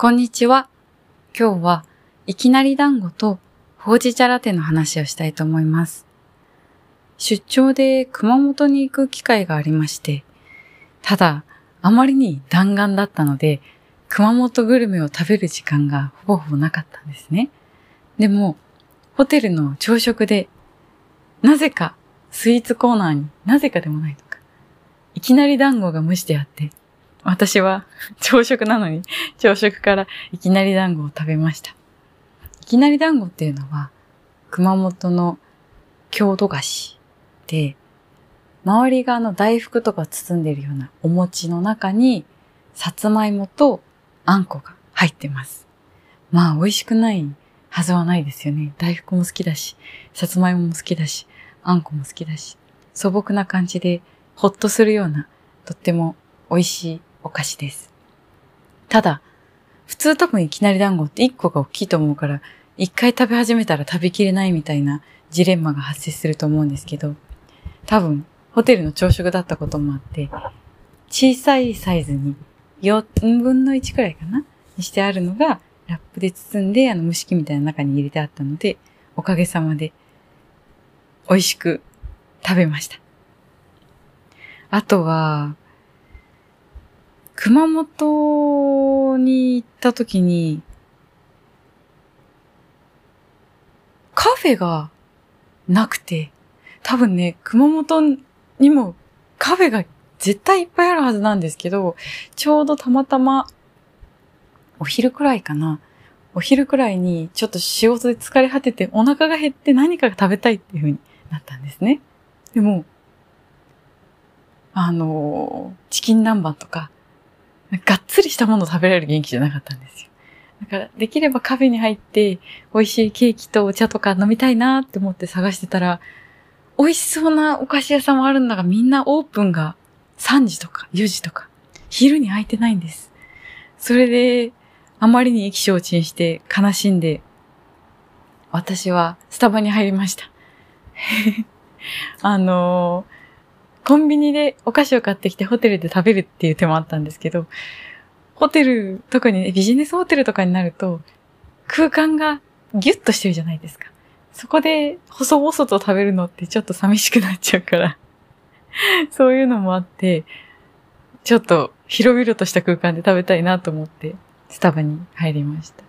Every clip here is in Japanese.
こんにちは。今日はいきなり団子とほうじ茶ラテの話をしたいと思います。出張で熊本に行く機会がありまして、ただあまりに弾丸だったので、熊本グルメを食べる時間がほぼほぼなかったんですね。でも、ホテルの朝食で、なぜかスイーツコーナーになぜかでもないとか、いきなり団子が蒸してあって、私は朝食なのに朝食からいきなり団子を食べました。いきなり団子っていうのは熊本の郷土菓子で、周りがあの大福とか包んでるようなお餅の中にさつまいもとあんこが入ってます。まあ美味しくないはずはないですよね。大福も好きだし、さつまいもも好きだし、あんこも好きだし、素朴な感じでほっとするようなとっても美味しいお菓子です。ただ、普通多分いきなり団子って1個が大きいと思うから、1回食べ始めたら食べきれないみたいなジレンマが発生すると思うんですけど、多分ホテルの朝食だったこともあって、小さいサイズに4分の1くらいかな？にしてあるのが、ラップで包んで、あの蒸し器みたいな中に入れてあったので、おかげさまで美味しく食べました。あとは、熊本に行った時に、カフェがなくて、多分ね、熊本にもカフェが絶対いっぱいあるはずなんですけど、ちょうどたまたま、お昼くらいかな。お昼くらいにちょっと仕事で疲れ果ててお腹が減って何かが食べたいっていう風になったんですね。でも、あのチキン南蛮とか、がっつりしたものを食べられる元気じゃなかったんですよ。だから、できればカフェに入って、美味しいケーキとお茶とか飲みたいなって思って探してたら、美味しそうなお菓子屋さんもあるんだが、みんなオープンが3時とか4時とか、昼に空いてないんです。それで、あまりに意気消沈して悲しんで、私はスタバに入りました。あのーコンビニでお菓子を買ってきてホテルで食べるっていう手もあったんですけど、ホテル、特にね、ビジネスホテルとかになると、空間がギュッとしてるじゃないですか。そこで細々と食べるのってちょっと寂しくなっちゃうから、そういうのもあって、ちょっと広々とした空間で食べたいなと思って、スタバに入りました。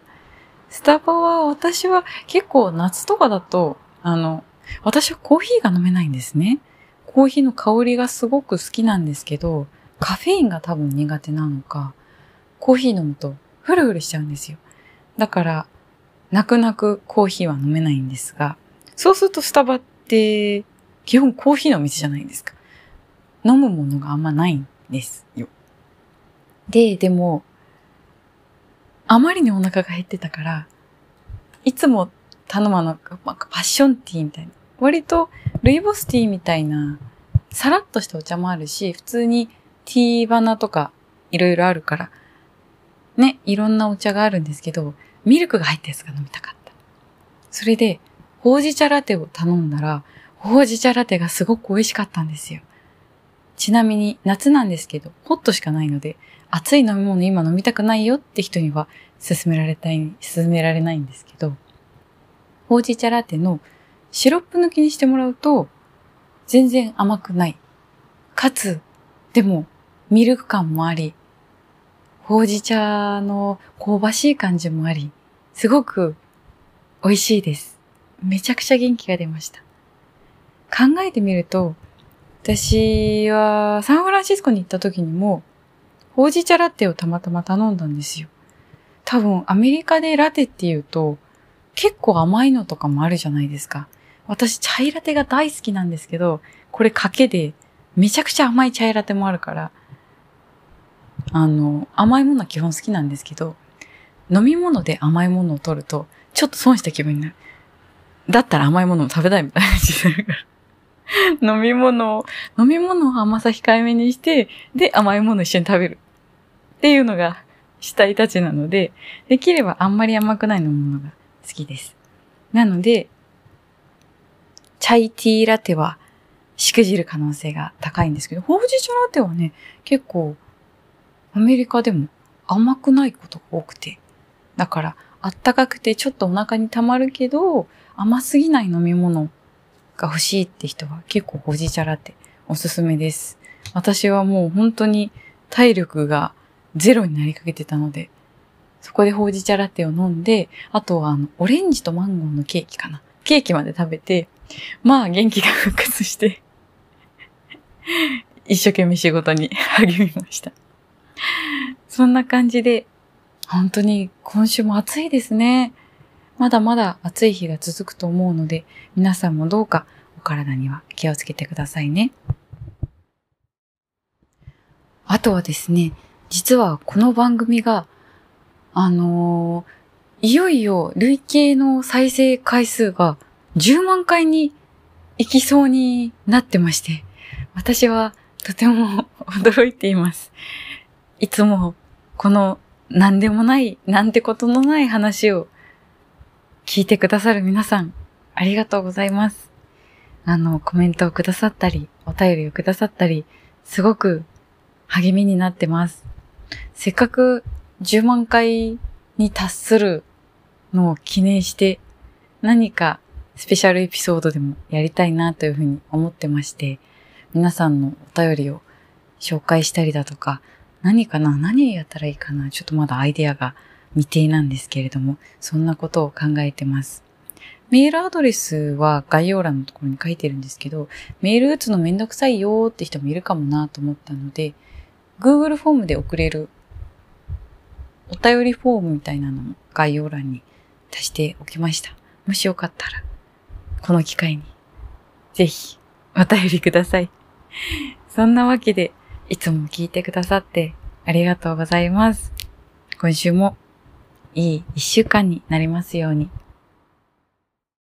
スタバは私は結構夏とかだと、あの、私はコーヒーが飲めないんですね。コーヒーの香りがすごく好きなんですけど、カフェインが多分苦手なのか、コーヒー飲むとフルフルしちゃうんですよ。だから、泣く泣くコーヒーは飲めないんですが、そうするとスタバって基本コーヒーの店じゃないですか。飲むものがあんまないんですよ。で、でも、あまりにお腹が減ってたから、いつも頼むのが、まあパッションティーみたいな。割とルイボスティーみたいな、さらっとしたお茶もあるし、普通にティーバナとかいろいろあるから、ね、いろんなお茶があるんですけど、ミルクが入ったやつが飲みたかった。それで、ほうじ茶ラテを頼んだら、ほうじ茶ラテがすごく美味しかったんですよ。ちなみに夏なんですけど、ホットしかないので、熱い飲み物今飲みたくないよって人には勧められたい、勧められないんですけど、ほうじ茶ラテのシロップ抜きにしてもらうと、全然甘くない。かつ、でも、ミルク感もあり、ほうじ茶の香ばしい感じもあり、すごく美味しいです。めちゃくちゃ元気が出ました。考えてみると、私はサンフランシスコに行った時にも、ほうじ茶ラテをたまたま頼んだんですよ。多分アメリカでラテって言うと、結構甘いのとかもあるじゃないですか。私、チャイラテが大好きなんですけど、これ賭けで、めちゃくちゃ甘いチャイラテもあるから、あの、甘いものは基本好きなんですけど、飲み物で甘いものを取ると、ちょっと損した気分になる。だったら甘いものを食べたいみたいな感じになるから。飲み物を、飲み物を甘さ控えめにして、で、甘いもの一緒に食べる。っていうのが、したいたちなので、できればあんまり甘くない飲み物が好きです。なので、チャイティーラテはしくじる可能性が高いんですけど、ほうじ茶ラテはね、結構アメリカでも甘くないことが多くて。だから、あったかくてちょっとお腹に溜まるけど、甘すぎない飲み物が欲しいって人は結構ほうじ茶ラテおすすめです。私はもう本当に体力がゼロになりかけてたので、そこでほうじ茶ラテを飲んで、あとはあの、オレンジとマンゴーのケーキかな。ケーキまで食べて、まあ元気が復活して、一生懸命仕事に 励みました。そんな感じで、本当に今週も暑いですね。まだまだ暑い日が続くと思うので、皆さんもどうかお体には気をつけてくださいね。あとはですね、実はこの番組が、あのーいよいよ累計の再生回数が10万回に行きそうになってまして、私はとても驚いています。いつもこの何でもない、なんてことのない話を聞いてくださる皆さん、ありがとうございます。あの、コメントをくださったり、お便りをくださったり、すごく励みになってます。せっかく10万回に達するのを記念して、何かスペシャルエピソードでもやりたいなというふうに思ってまして、皆さんのお便りを紹介したりだとか、何かな何やったらいいかなちょっとまだアイデアが未定なんですけれども、そんなことを考えてます。メールアドレスは概要欄のところに書いてるんですけど、メール打つのめんどくさいよって人もいるかもなと思ったので、Google フォームで送れるお便りフォームみたいなのも概要欄に足しておきました。もしよかったら、この機会に、ぜひ、お便りください。そんなわけで、いつも聞いてくださってありがとうございます。今週もいい一週間になりますように。